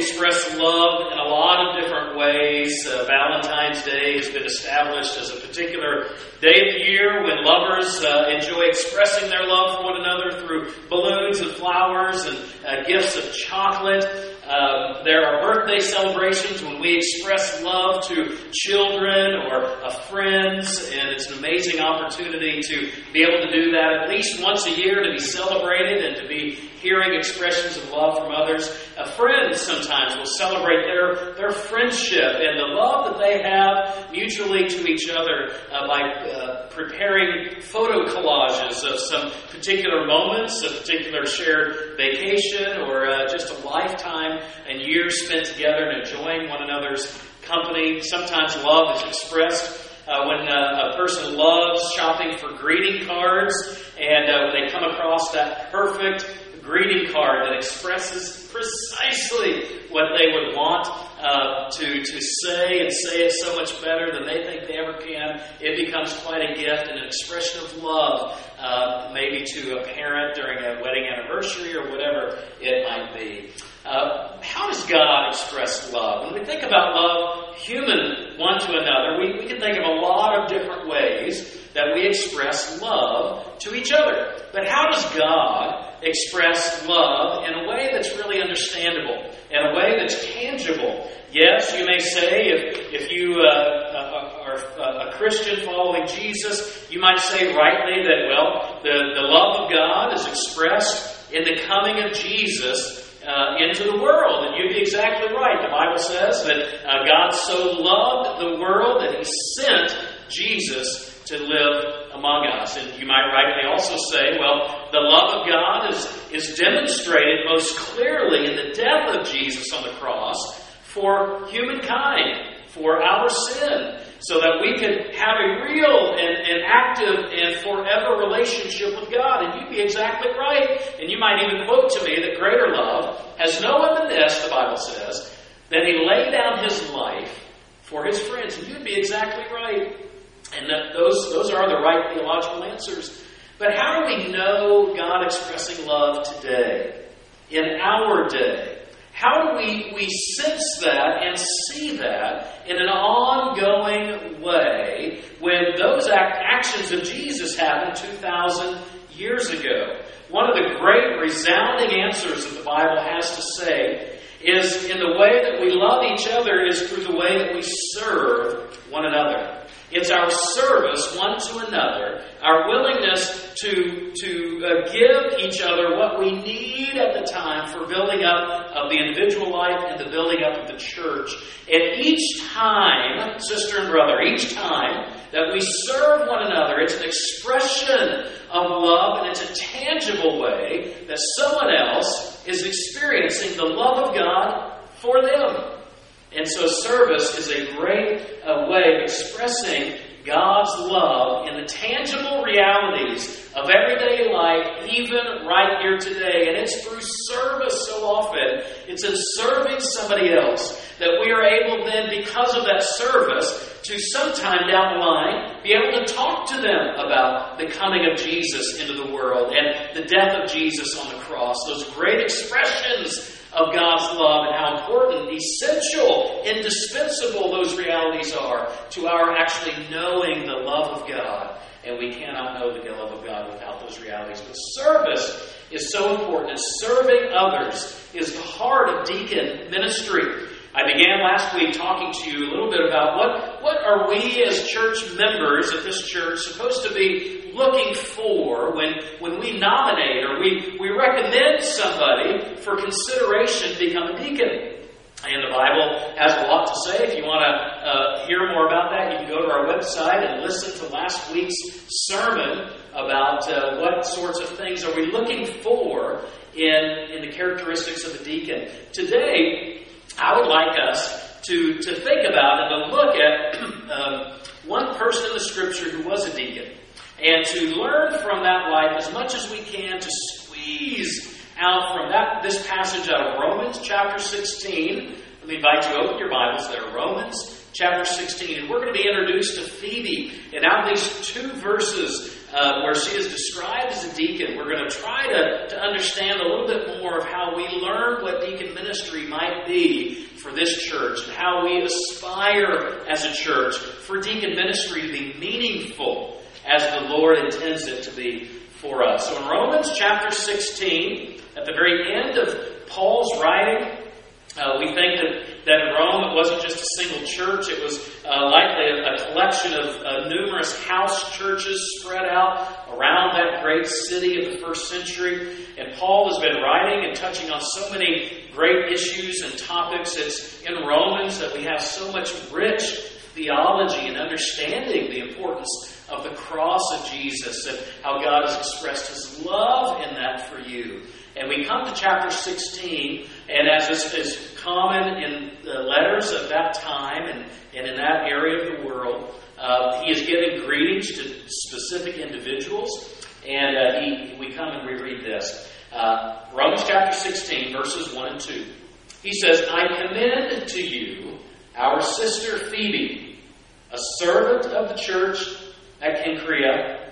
express love in a lot of different ways. Uh, Valentine's Day has been established as a particular day of the year when lovers uh, enjoy expressing their love for one another through balloons and flowers and uh, gifts of chocolate. Um, there are birthday celebrations when we express love to children or uh, friends, and it's an amazing opportunity to be able to do that at least once a year to be celebrated and to be hearing expressions of love from others. A friend sometimes will celebrate their, their friendship and the love that they have mutually to each other uh, by uh, preparing photo collages of some particular moments, a particular shared vacation, or uh, just a lifetime and years spent together and enjoying one another's company. Sometimes love is expressed uh, when uh, a person loves shopping for greeting cards and uh, when they come across that perfect greeting card that expresses precisely what they would want uh, to, to say and say it so much better than they think they ever can, it becomes quite a gift and an expression of love, uh, maybe to a parent during a wedding anniversary or whatever it might be. Uh, how does God express love? When we think about love, human one to another, we, we can think of a lot of different ways that we express love to each other. But how does God express love in a way that's really understandable, in a way that's tangible? Yes, you may say, if, if you uh, uh are a Christian following Jesus, you might say rightly that, well, the, the love of God is expressed in the coming of Jesus uh, into the world. And you'd be exactly right. The Bible says that uh, God so loved the world that He sent Jesus to live among us. And you might rightly also say, well, the love of God is, is demonstrated most clearly in the death of Jesus on the cross for humankind, for our sin, so that we could have a real and, and active and forever relationship with God. And you'd be exactly right. And you might even quote to me that greater love has no one than this, the Bible says, that he laid down his life for his friends. And you'd be exactly right. And that those, those are the right theological answers. But how do we know God expressing love today, in our day? How do we, we sense that and see that in an ongoing way when those act, actions of Jesus happened 2,000 years ago? One of the great resounding answers that the Bible has to say is in the way that we love each other is through the way that we serve one another. It's our service one to another, our willingness to, to uh, give each other what we need at the time for building up of the individual life and the building up of the church. And each time, sister and brother, each time that we serve one another, it's an expression of love and it's a tangible way that someone else is experiencing the love of God for them. And so, service is a great uh, way of expressing God's love in the tangible realities of everyday life, even right here today. And it's through service so often, it's in serving somebody else that we are able then, because of that service, to sometime down the line be able to talk to them about the coming of Jesus into the world and the death of Jesus on the cross. Those great expressions of God's love and how important, essential, indispensable those realities are to our actually knowing the love of God. And we cannot know the love of God without those realities. But service is so important, and serving others is the heart of deacon ministry. I began last week talking to you a little bit about what, what are we as church members at this church supposed to be looking for when, when we nominate or we, we recommend somebody for consideration to become a deacon. And the Bible has a lot to say. If you want to uh, hear more about that, you can go to our website and listen to last week's sermon about uh, what sorts of things are we looking for in, in the characteristics of a deacon. Today, I would like us to, to think about and to look at um, one person in the Scripture who was a deacon and to learn from that life as much as we can to squeeze out from that this passage out of Romans chapter 16. Let me invite you to open your Bibles there. Romans chapter 16. And we're going to be introduced to Phoebe. And out of these two verses uh, where she is described as a deacon. We're going to try to, to understand a little bit more of how we learn what deacon ministry might be for this church and how we aspire as a church for deacon ministry to be meaningful as the Lord intends it to be for us. So in Romans chapter 16, at the very end of Paul's writing, uh, we think that, that in Rome it wasn't just a single church, it was uh, likely a, a, collection of uh, numerous house churches spread out around that great city of the first century. And Paul has been writing and touching on so many great issues and topics. It's in Romans that we have so much rich theology and understanding the importance of the cross of Jesus and how God has expressed his love in that for you. And we come to chapter 16, and as is, is common in the letters of that time and, and in that area of the world, uh, he is giving greetings to specific individuals. And uh, he, we come and we read this. Uh, Romans chapter 16, verses 1 and 2. He says, I commend to you our sister Phoebe, a servant of the church at Cenchrea,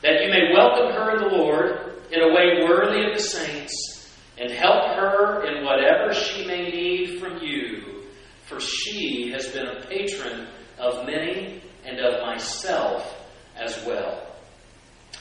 that you may welcome her in the Lord in a way worthy of the saints, and help her in whatever she may need from you, for she has been a patron of many and of myself as well.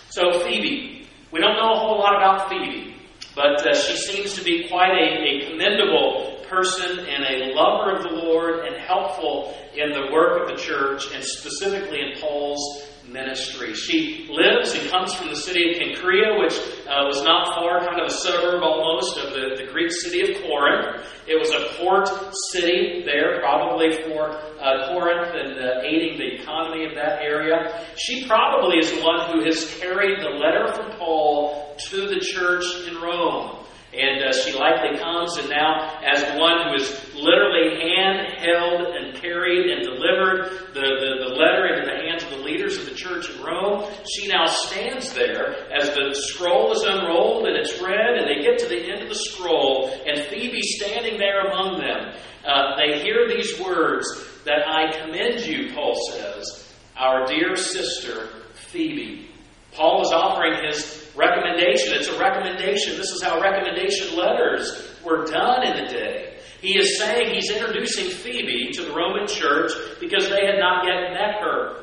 So, Phoebe, we don't know a whole lot about Phoebe, but uh, she seems to be quite a, a commendable person and a lover of the Lord and helpful in the work of the church, and specifically in Paul's ministry. She lives and comes from the city of Cenchrea, which uh, was not far, kind of a suburb almost of the, the Greek city of Corinth. It was a port city there, probably for uh, Corinth and uh, aiding the economy of that area. She probably is the one who has carried the letter from Paul to the church in Rome. And uh, she likely comes, and now, as one who has literally hand held and carried and delivered the, the, the, letter into the hands of the leaders of the church in Rome, she now stands there as the scroll is unrolled and it's read, and they get to the end of the scroll, and Phoebe standing there among them. Uh, they hear these words that I commend you, Paul says, our dear sister Phoebe. Paul is offering his recommendation. It's a recommendation. This is how recommendation letters were done in the day. He is saying he's introducing Phoebe to the Roman church because they had not yet met her.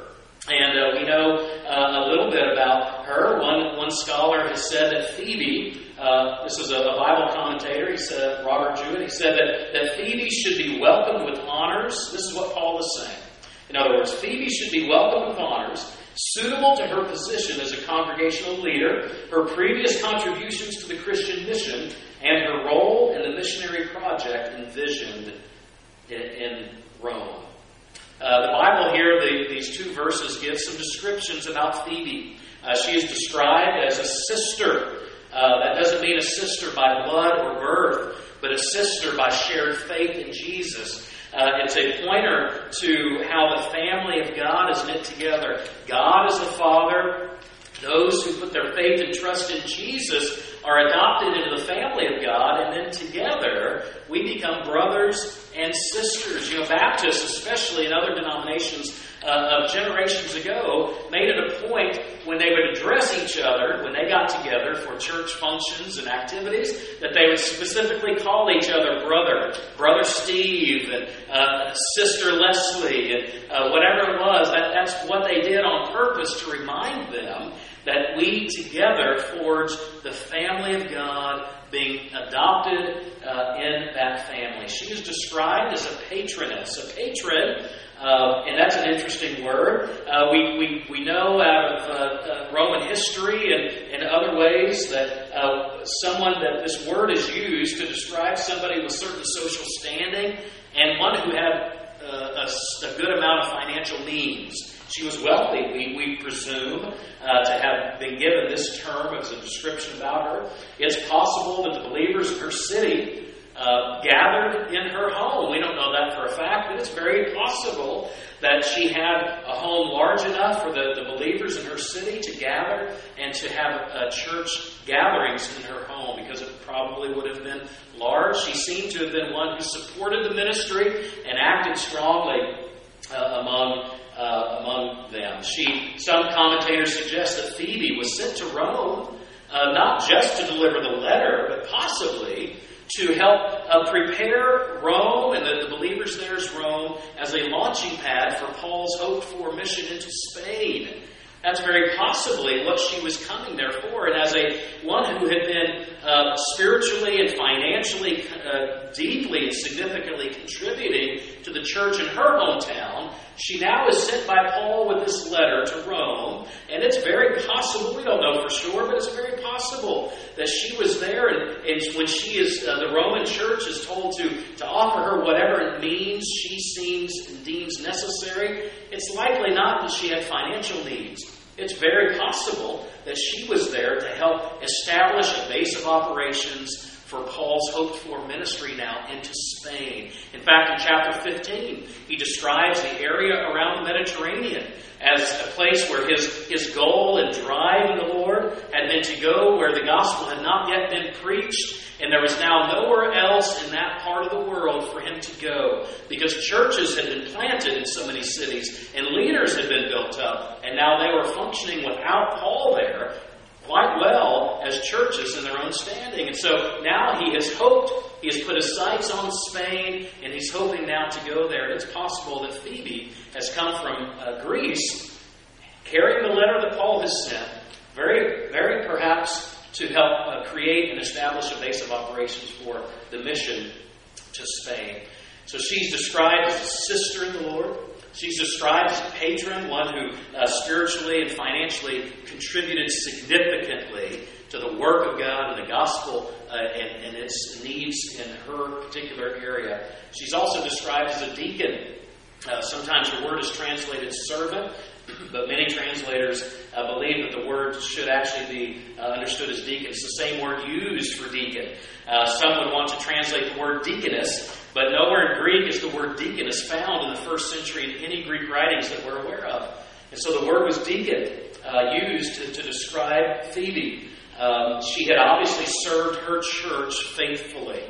And uh, we know uh, a little bit about her. One, one scholar has said that Phoebe, uh, this is a, a, Bible commentator, he said, Robert Jewett, he said that, that Phoebe should be welcomed with honors. This is what Paul is saying. In other words, Phoebe should be welcomed with honors suitable to her position as a congregational leader, her previous contributions to the Christian mission, and her role in the missionary project envisioned in, in Rome. Uh, the Bible here, the, these two verses, give some descriptions about Phoebe. Uh, she is described as a sister. Uh, that doesn't mean a sister by blood or birth, but a sister by shared faith in Jesus. Uh, it's a pointer to how the family of God is knit together. God is the father. Those who put their faith and trust in Jesus are adopted into the family of God, and then together we become brothers and sisters. You know, Baptists, especially in other denominations, uh, of generations ago made it a point when they would address each other, when they got together for church functions and activities, that they would specifically call each other brother, brother Steve, and uh, sister Leslie, and uh, whatever it was. That, that's what they did on purpose to remind them that we together forge the family of God being adopted uh, in that family. She is described as a patroness. A patron uh, and that's an interesting word. Uh, we, we, we know out of uh, uh Roman history and, and other ways that uh, someone that this word is used to describe somebody with certain social standing and one who had a, a, good amount of financial means. She was wealthy, we, we presume, to have been given this term as a description about her. It's possible that the believers in her city uh, gathered in her home. We don't know that for a fact, but it's very possible that she had a home large enough for the, the believers in her city to gather and to have uh, church gatherings in her home because it probably would have been large. She seemed to have been one who supported the ministry and acted strongly uh, among uh, among them. She, some commentators suggest that Phoebe was sent to Rome uh, not just to deliver the letter, but possibly to help uh, prepare Rome and the, the believers there's Rome as a launching pad for Paul's hoped for mission into Spain. That's very possibly what she was coming there for. And as a one who had been uh, spiritually and financially uh, deeply and significantly contributing to the church in her hometown, she now is sent by Paul with this letter to Rome. And it's very possible, we don't know for sure, but it's very possible that she was there. And, and when she is, uh, the Roman church is told to, to offer her whatever it means she seems and deems necessary, it's likely not that she had financial needs. It's very possible that she was there to help establish a base of operations for Paul's hoped for ministry now into Spain. In fact, in chapter 15, he describes the area around the Mediterranean as a place where his, his goal and drive in the Lord had been to go where the gospel had not yet been preached, and there was now nowhere else in that part of the world for him to go because churches had been planted in so many cities and leaders had been built up, and now they were functioning without Paul there quite well as churches in their own standing. And so now he has hoped, he has put his sights on Spain, and he's hoping now to go there. It's possible that Phoebe has come from uh, Greece, carrying the letter that Paul has sent, very, very perhaps to help uh, create and establish a base of operations for the mission to Spain. So she's described as a sister in the Lord. She's described as a patron, one who uh, spiritually and financially contributed significantly to the work of God and the gospel uh, and, and, its needs in her particular area. She's also described as a deacon. Uh, sometimes the word is translated servant, but many translators uh, believe that the word should actually be uh, understood as deacon. It's the same word used for deacon. Uh, some would want to translate the word deaconess, but nowhere in Greek is the word deacon is found in the first century in any Greek writings that we're aware of. And so the word was deacon, uh, used to, to, describe Phoebe. Um, she had obviously served her church faithfully.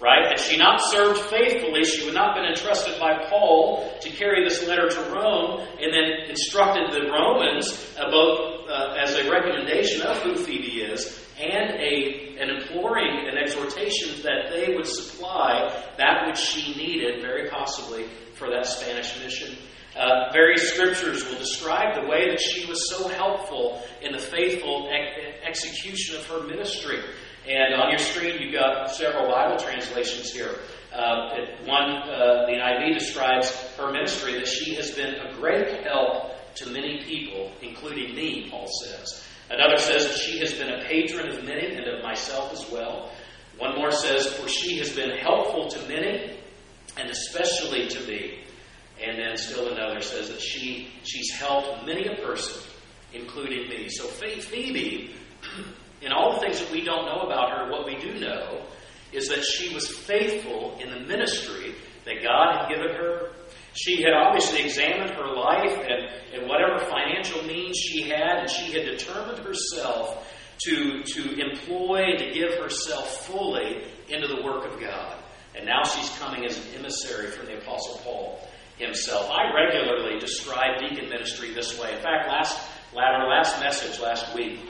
Right? Had she not served faithfully, she would not have been entrusted by Paul to carry this letter to Rome and then instructed the Romans both uh, as a recommendation of who Phoebe is and a, an imploring and exhortation that they would supply that which she needed, very possibly, for that Spanish mission. Uh, various scriptures will describe the way that she was so helpful in the faithful ex- execution of her ministry. And on your screen, you've got several Bible translations here. Uh, one, uh, the NIV describes her ministry that she has been a great help to many people, including me, Paul says. Another says that she has been a patron of many and of myself as well. One more says, for she has been helpful to many and especially to me. And then still another says that she she's helped many a person, including me. So Phoebe, in all the things that we don't know about her, what we do know is that she was faithful in the ministry that God had given her she had obviously examined her life and, and whatever financial means she had, and she had determined herself to, to employ, to give herself fully into the work of God. And now she's coming as an emissary from the Apostle Paul himself. I regularly describe deacon ministry this way. In fact, last, our last message last week,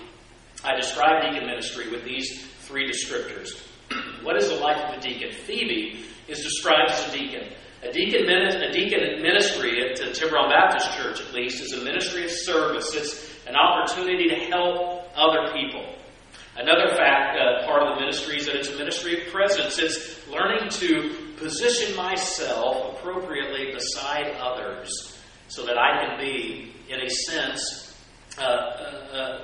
I described deacon ministry with these three descriptors. what is the life of a deacon? Phoebe is described as a deacon. A deacon, a deacon ministry at the Tiburon Baptist Church, at least, is a ministry of service. It's an opportunity to help other people. Another fact, uh, part of the ministry is that it's a ministry of presence. It's learning to position myself appropriately beside others so that I can be, in a sense, uh, uh, uh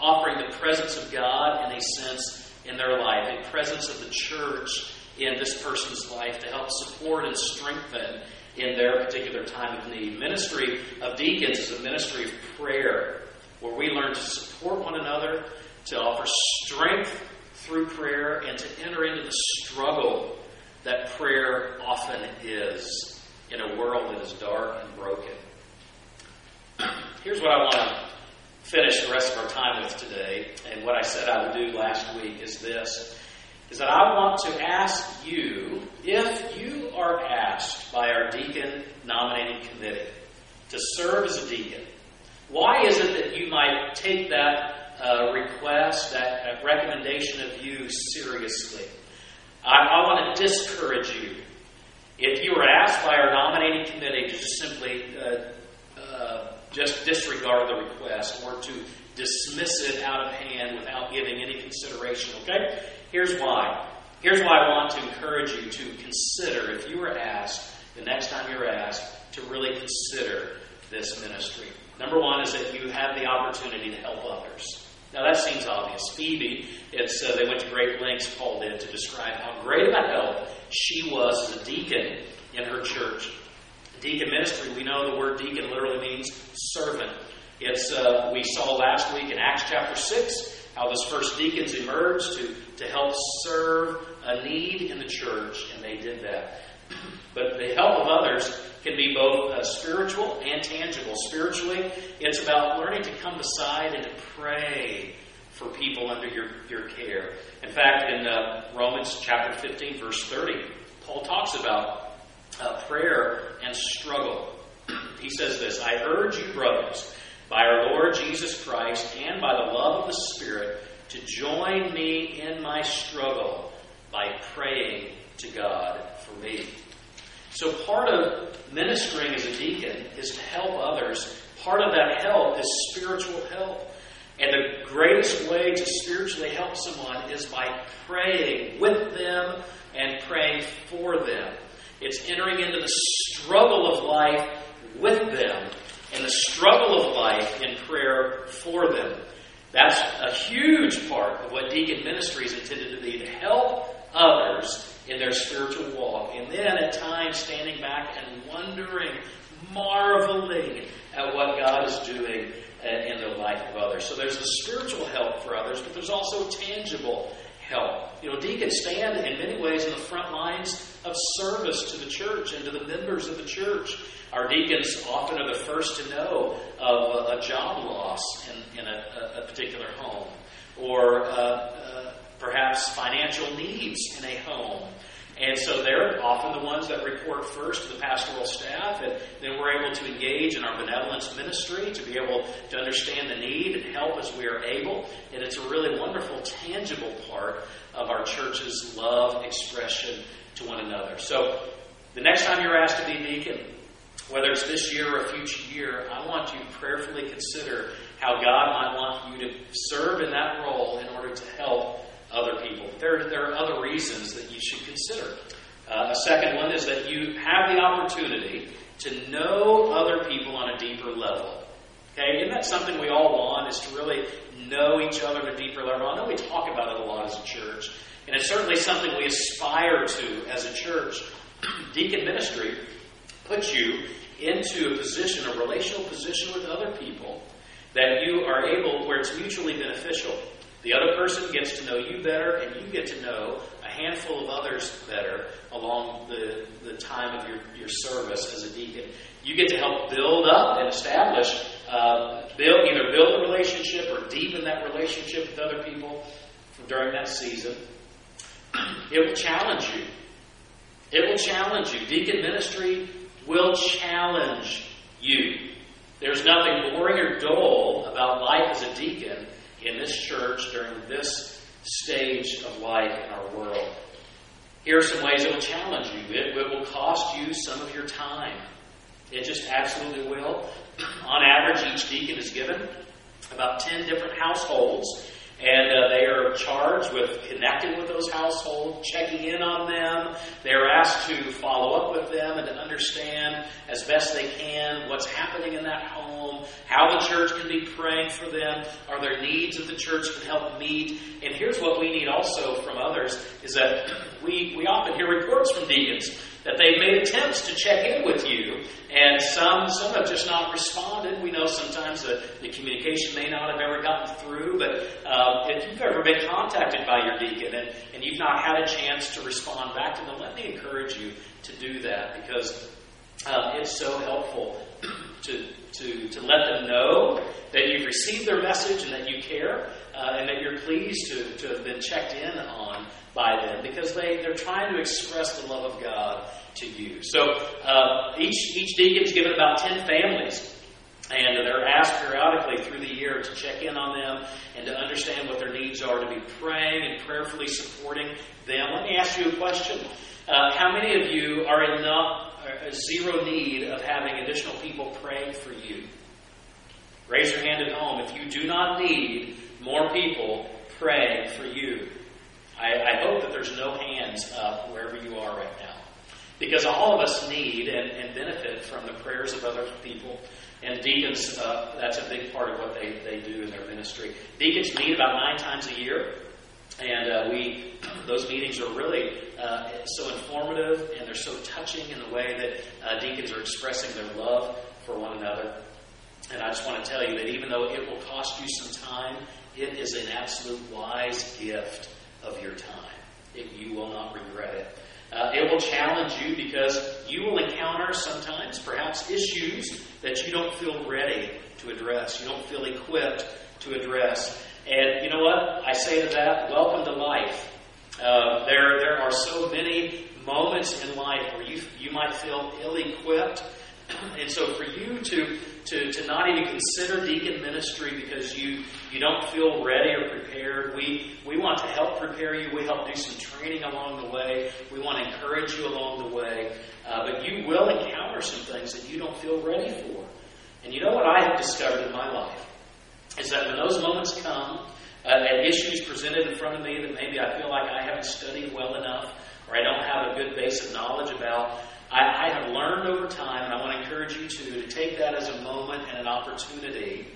offering the presence of God in a sense in their life, a presence of the church in this person's life to help support and strengthen in their particular time of need. Ministry of deacons is a ministry of prayer where we learn to support one another, to offer strength through prayer, and to enter into the struggle that prayer often is in a world that is dark and broken. Here's what I want to finish the rest of our time with today, and what I said I would do last week is this is that I want to ask you if you are asked by our deacon nominating committee to serve as a deacon. Why is it that you might take that uh, request, that, that, recommendation of you seriously? I, I want to discourage you. If you were asked by our nominating committee to just simply uh, uh, just disregard the request or to dismiss it out of hand without giving any consideration, okay? Here's why. Here's why I want to encourage you to consider, if you were asked, the next time you're asked, to really consider this ministry. Number one is that you have the opportunity to help others. Now that seems obvious. Phoebe, it's uh, they went to great lengths, Paul did, to describe how great of a help she was as a deacon in her church. Deacon ministry, we know the word deacon literally means servant. It's uh, we saw last week in Acts chapter six how those first deacons emerged to, to help serve a need in the church, and they did that. But the help of others can be both uh, spiritual and tangible. Spiritually, it's about learning to come beside and to pray for people under your, your care. In fact, in uh, Romans chapter 15, verse 30, Paul talks about uh, prayer and struggle. he says this I urge you, brothers, by our Lord Jesus Christ and by the love of the Spirit, to join me in my struggle by praying to God for me. So, part of ministering as a deacon is to help others. Part of that help is spiritual help. And the greatest way to spiritually help someone is by praying with them and praying for them. It's entering into the struggle of life with them and the struggle of life in prayer for them. That's a huge part of what deacon ministry is intended to be to help others in their spiritual walk. And then at times standing back and wondering, marveling at what God is doing uh, in the life of others. So there's the spiritual help for others, but there's also tangible help. You know, deacons stand in many ways in the front lines of service to the church and to the members of the church. Our deacons often are the first to know of a, a job loss in, in a, a, particular home, or uh, perhaps financial needs in a home. And so they're often the ones that report first to the pastoral staff, and then we're able to engage in our benevolence ministry to be able to understand the need and help as we are able. And it's a really wonderful, tangible part of our church's love expression to one another. So the next time you're asked to be deacon, whether it's this year or a future year, I want you to prayerfully consider how God might want you to serve in that role in order to help other people. There, there are other reasons that you should consider. Uh, a second one is that you have the opportunity to know other people on a deeper level. Okay, isn't that something we all want? Is to really know each other on a deeper level. I know we talk about it a lot as a church, and it's certainly something we aspire to as a church. Deacon ministry puts you into a position, a relational position with other people, that you are able, where it's mutually beneficial. The other person gets to know you better, and you get to know a handful of others better along the, the time of your, your service as a deacon. You get to help build up and establish, uh, build, either build a relationship or deepen that relationship with other people during that season. It will challenge you. It will challenge you. Deacon ministry will challenge you. There's nothing boring or dull about life as a deacon in this church during this stage of life in our world. Here are some ways it will challenge you. It, it will cost you some of your time. It just absolutely will. On average, each deacon is given about 10 different households and uh, they are charged with connecting with those households, checking in on them. They are asked to follow up with them and to understand as best they can what's happening in that home, how the church can be praying for them, are there needs that the church can help meet. And here's what we need also from others is that we, we often hear reports from deacons that they've made attempts to check in with you, and some some have just not responded. We know sometimes the, the communication may not have ever gotten through, but uh, if you've ever been contacted by your deacon and, and you've not had a chance to respond back to them, let me encourage you to do that because um, it's so helpful to, to, to let them know that you've received their message and that you care uh, and that you're pleased to, to have been checked in on by them because they, they're trying to express the love of God to you. So uh, each, each deacon's given about 10 families. And they're asked periodically through the year to check in on them and to understand what their needs are, to be praying and prayerfully supporting them. Let me ask you a question. Uh, how many of you are in not, uh, zero need of having additional people praying for you? Raise your hand at home if you do not need more people praying for you. I, I hope that there's no hands up wherever you are right now. Because all of us need and, and benefit from the prayers of other people. And deacons, uh, that's a big part of what they, they do in their ministry. Deacons meet about nine times a year. And uh, we, those meetings are really uh, so informative and they're so touching in the way that uh, deacons are expressing their love for one another. And I just want to tell you that even though it will cost you some time, it is an absolute wise gift of your time. It, you will not regret it. Uh, it will challenge you because you will encounter sometimes, perhaps, issues that you don't feel ready to address. You don't feel equipped to address. And you know what? I say to that, welcome to life. Uh, there, there are so many moments in life where you, you might feel ill equipped. And so for you to, to, to not even consider deacon ministry because you, you don't feel ready or prepared, we, we want to help prepare you. We help do some training along the way. We want to encourage you along the way. Uh, but you will encounter some things that you don't feel ready for. And you know what I have discovered in my life? Is that when those moments come, uh, and issues presented in front of me that maybe I feel like I haven't studied well enough, or I don't have a good base of knowledge about, I, I have learned over time, and I want to encourage you to, to take that as a moment and an opportunity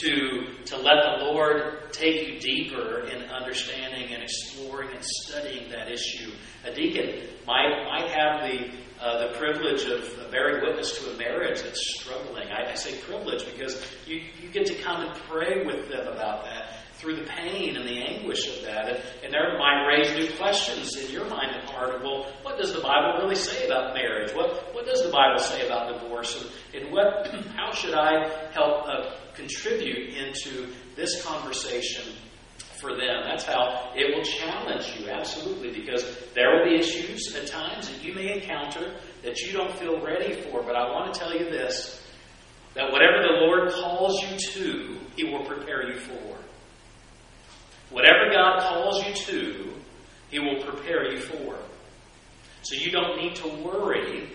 to, to let the Lord take you deeper in understanding and exploring and studying that issue. A deacon might, might have the, uh, the privilege of bearing witness to a marriage that's struggling. I, I say privilege because you, you get to come and pray with them about that through the pain and the anguish of that. And, and there might raise new questions in your mind and heart of, well, what does the Bible really say about marriage? What, what does the Bible say about divorce? And, and what, how should I help uh, contribute into this conversation for them? That's how it will challenge you, absolutely, because there will be issues at times that you may encounter that you don't feel ready for. But I want to tell you this that whatever the Lord calls you to, He will prepare you for. God calls you to, He will prepare you for. So you don't need to worry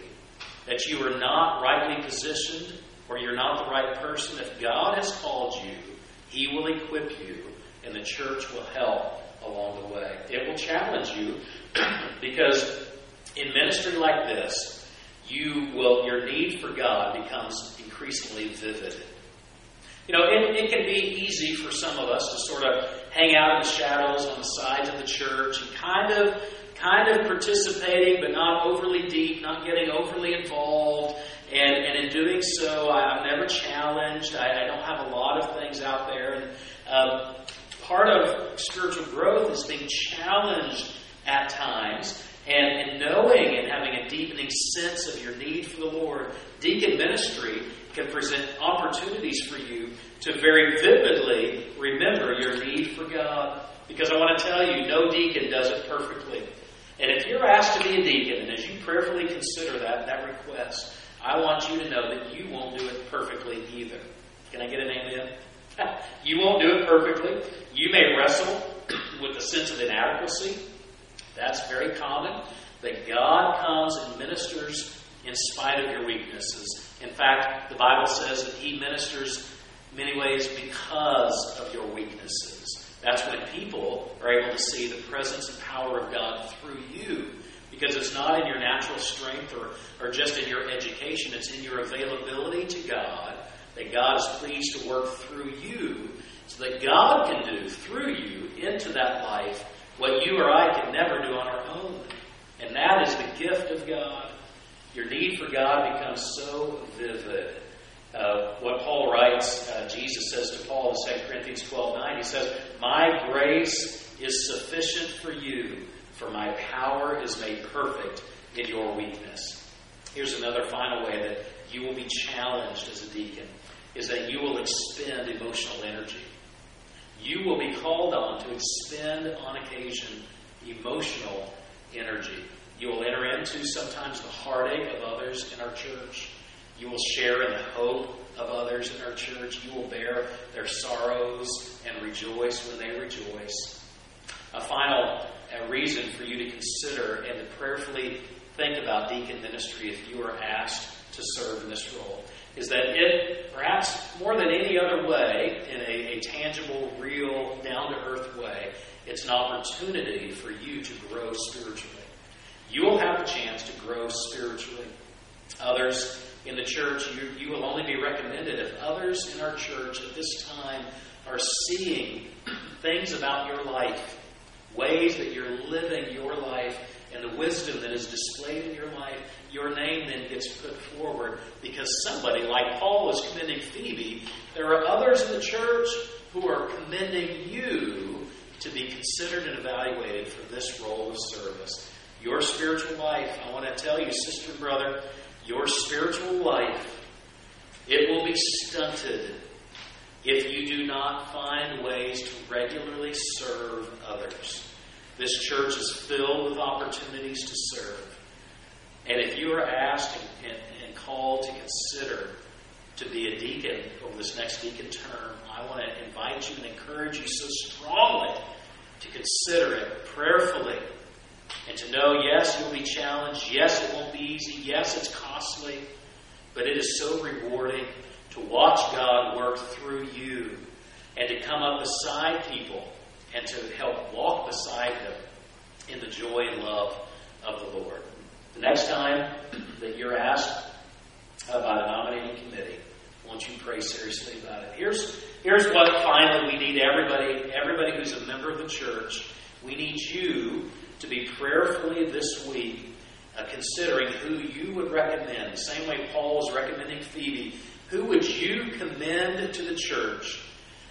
that you are not rightly positioned or you're not the right person. If God has called you, He will equip you, and the church will help along the way. It will challenge you because in ministry like this, you will your need for God becomes increasingly vivid. You know, it, it can be easy for some of us to sort of hang out in the shadows on the sides of the church and kind of kind of participating but not overly deep, not getting overly involved. And, and in doing so, I'm never challenged. I, I don't have a lot of things out there. And um, part of spiritual growth is being challenged at times and, and knowing and having a deepening sense of your need for the Lord. Deacon ministry can present opportunities for you to very vividly remember your need for God. Because I want to tell you, no deacon does it perfectly. And if you're asked to be a deacon, and as you prayerfully consider that, that request, I want you to know that you won't do it perfectly either. Can I get an amen? you won't do it perfectly. You may wrestle with a sense of inadequacy. That's very common. that God comes and ministers in spite of your weaknesses. In fact, the Bible says that He ministers many ways because of your weaknesses. That's when people are able to see the presence and power of God through you. Because it's not in your natural strength or, or just in your education, it's in your availability to God that God is pleased to work through you so that God can do through you into that life what you or I could never do on our own. And that is the gift of God. Your need for God becomes so vivid. Uh, what Paul writes, uh, Jesus says to Paul in 2 Corinthians 12 9, he says, My grace is sufficient for you, for my power is made perfect in your weakness. Here's another final way that you will be challenged as a deacon is that you will expend emotional energy. You will be called on to expend, on occasion, emotional energy. You will enter into sometimes the heartache of others in our church. You will share in the hope of others in our church. You will bear their sorrows and rejoice when they rejoice. A final a reason for you to consider and to prayerfully think about deacon ministry if you are asked to serve in this role is that it, perhaps more than any other way, in a, a tangible, real, down to earth way, it's an opportunity for you to grow spiritually. You will have a chance to grow spiritually. Others in the church, you, you will only be recommended if others in our church at this time are seeing things about your life, ways that you're living your life, and the wisdom that is displayed in your life, your name then gets put forward because somebody, like Paul was commending Phoebe, there are others in the church who are commending you to be considered and evaluated for this role of service. Your spiritual life, I want to tell you, sister and brother, your spiritual life, it will be stunted if you do not find ways to regularly serve others. This church is filled with opportunities to serve. And if you are asked and, and, and called to consider to be a deacon over this next deacon term, I want to invite you and encourage you so strongly to consider it prayerfully and to know, yes, you'll be challenged. Yes, it won't be easy. Yes, it's costly. But it is so rewarding to watch God work through you and to come up beside people and to help walk beside them in the joy and love of the Lord. The next time that you're asked about a nominating committee, won't you pray seriously about it? Here's, here's what finally we need everybody, everybody who's a member of the church, we need you to be prayerfully this week uh, considering who you would recommend. The same way Paul was recommending Phoebe. Who would you commend to the church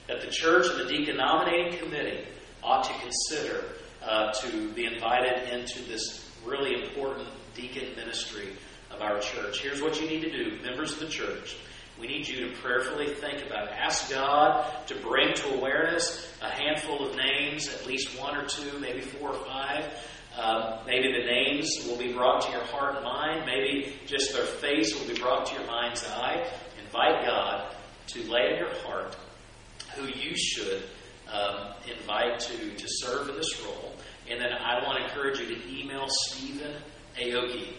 that the church and the deacon nominating committee ought to consider uh, to be invited into this really important deacon ministry of our church? Here's what you need to do, members of the church. We need you to prayerfully think about it. Ask God to bring to awareness a handful of names, at least one or two, maybe four or five. Um, maybe the names will be brought to your heart and mind. Maybe just their face will be brought to your mind's eye. Invite God to lay in your heart who you should um, invite to, to serve in this role. And then I want to encourage you to email Stephen Aoki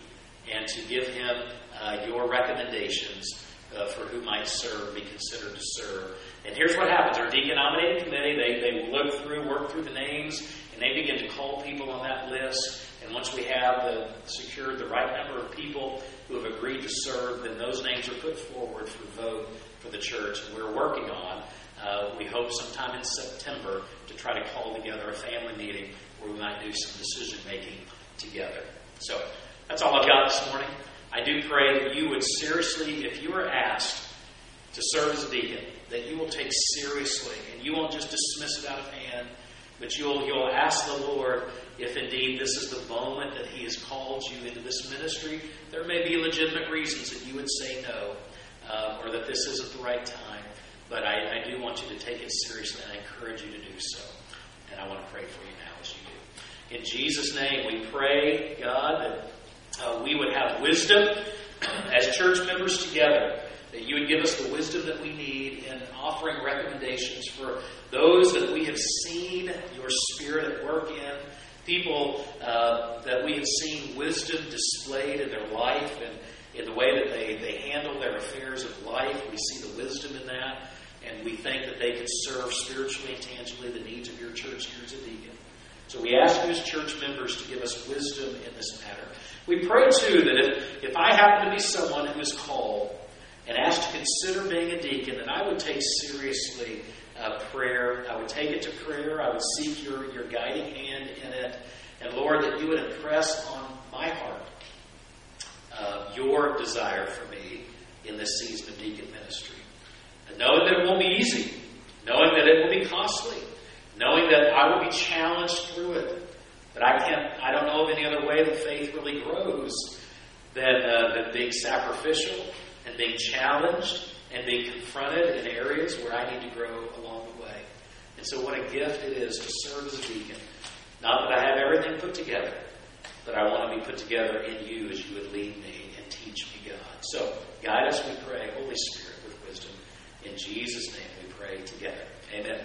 and to give him uh, your recommendations uh, for who might serve, be considered to serve. And here's what happens. Our deacon nominating committee, they, they look through, work through the names, and they begin to call people on that list. And once we have the, secured the right number of people who have agreed to serve, then those names are put forward for vote for the church. And we're working on, uh, we hope sometime in September, to try to call together a family meeting where we might do some decision making together. So that's all I've got this morning. I do pray that you would seriously, if you are asked to serve as a deacon, that you will take seriously and you won't just dismiss it out of hand, but you'll, you'll ask the Lord if indeed this is the moment that He has called you into this ministry. There may be legitimate reasons that you would say no uh, or that this isn't the right time, but I, I do want you to take it seriously and I encourage you to do so. And I want to pray for you now as you do. In Jesus' name, we pray, God, that uh, we would have wisdom as church members together, that you would give us the wisdom that we need in offering recommendations for those that we have seen your Spirit at work in, people uh, that we have seen wisdom displayed in their life and in the way that they, they handle their affairs of life. We see the wisdom in that, and we think that they can serve spiritually and tangibly the needs of your church here as a deacon. So we ask you as church members to give us wisdom in this matter. We pray too that if, if I happen to be someone who is called and asked to consider being a deacon, that I would take seriously uh, prayer. I would take it to prayer. I would seek your, your guiding hand in it. And Lord, that you would impress on my heart uh, your desire for me in this season of deacon ministry. And knowing that it won't be easy, knowing that it will be costly, knowing that I will be challenged through it. That I can't, I don't know of any other way that faith really grows than, uh, than being sacrificial and being challenged and being confronted in areas where I need to grow along the way. And so, what a gift it is to serve as a deacon. Not that I have everything put together, but I want to be put together in you as you would lead me and teach me, God. So, guide us, we pray, Holy Spirit, with wisdom. In Jesus' name we pray together. Amen.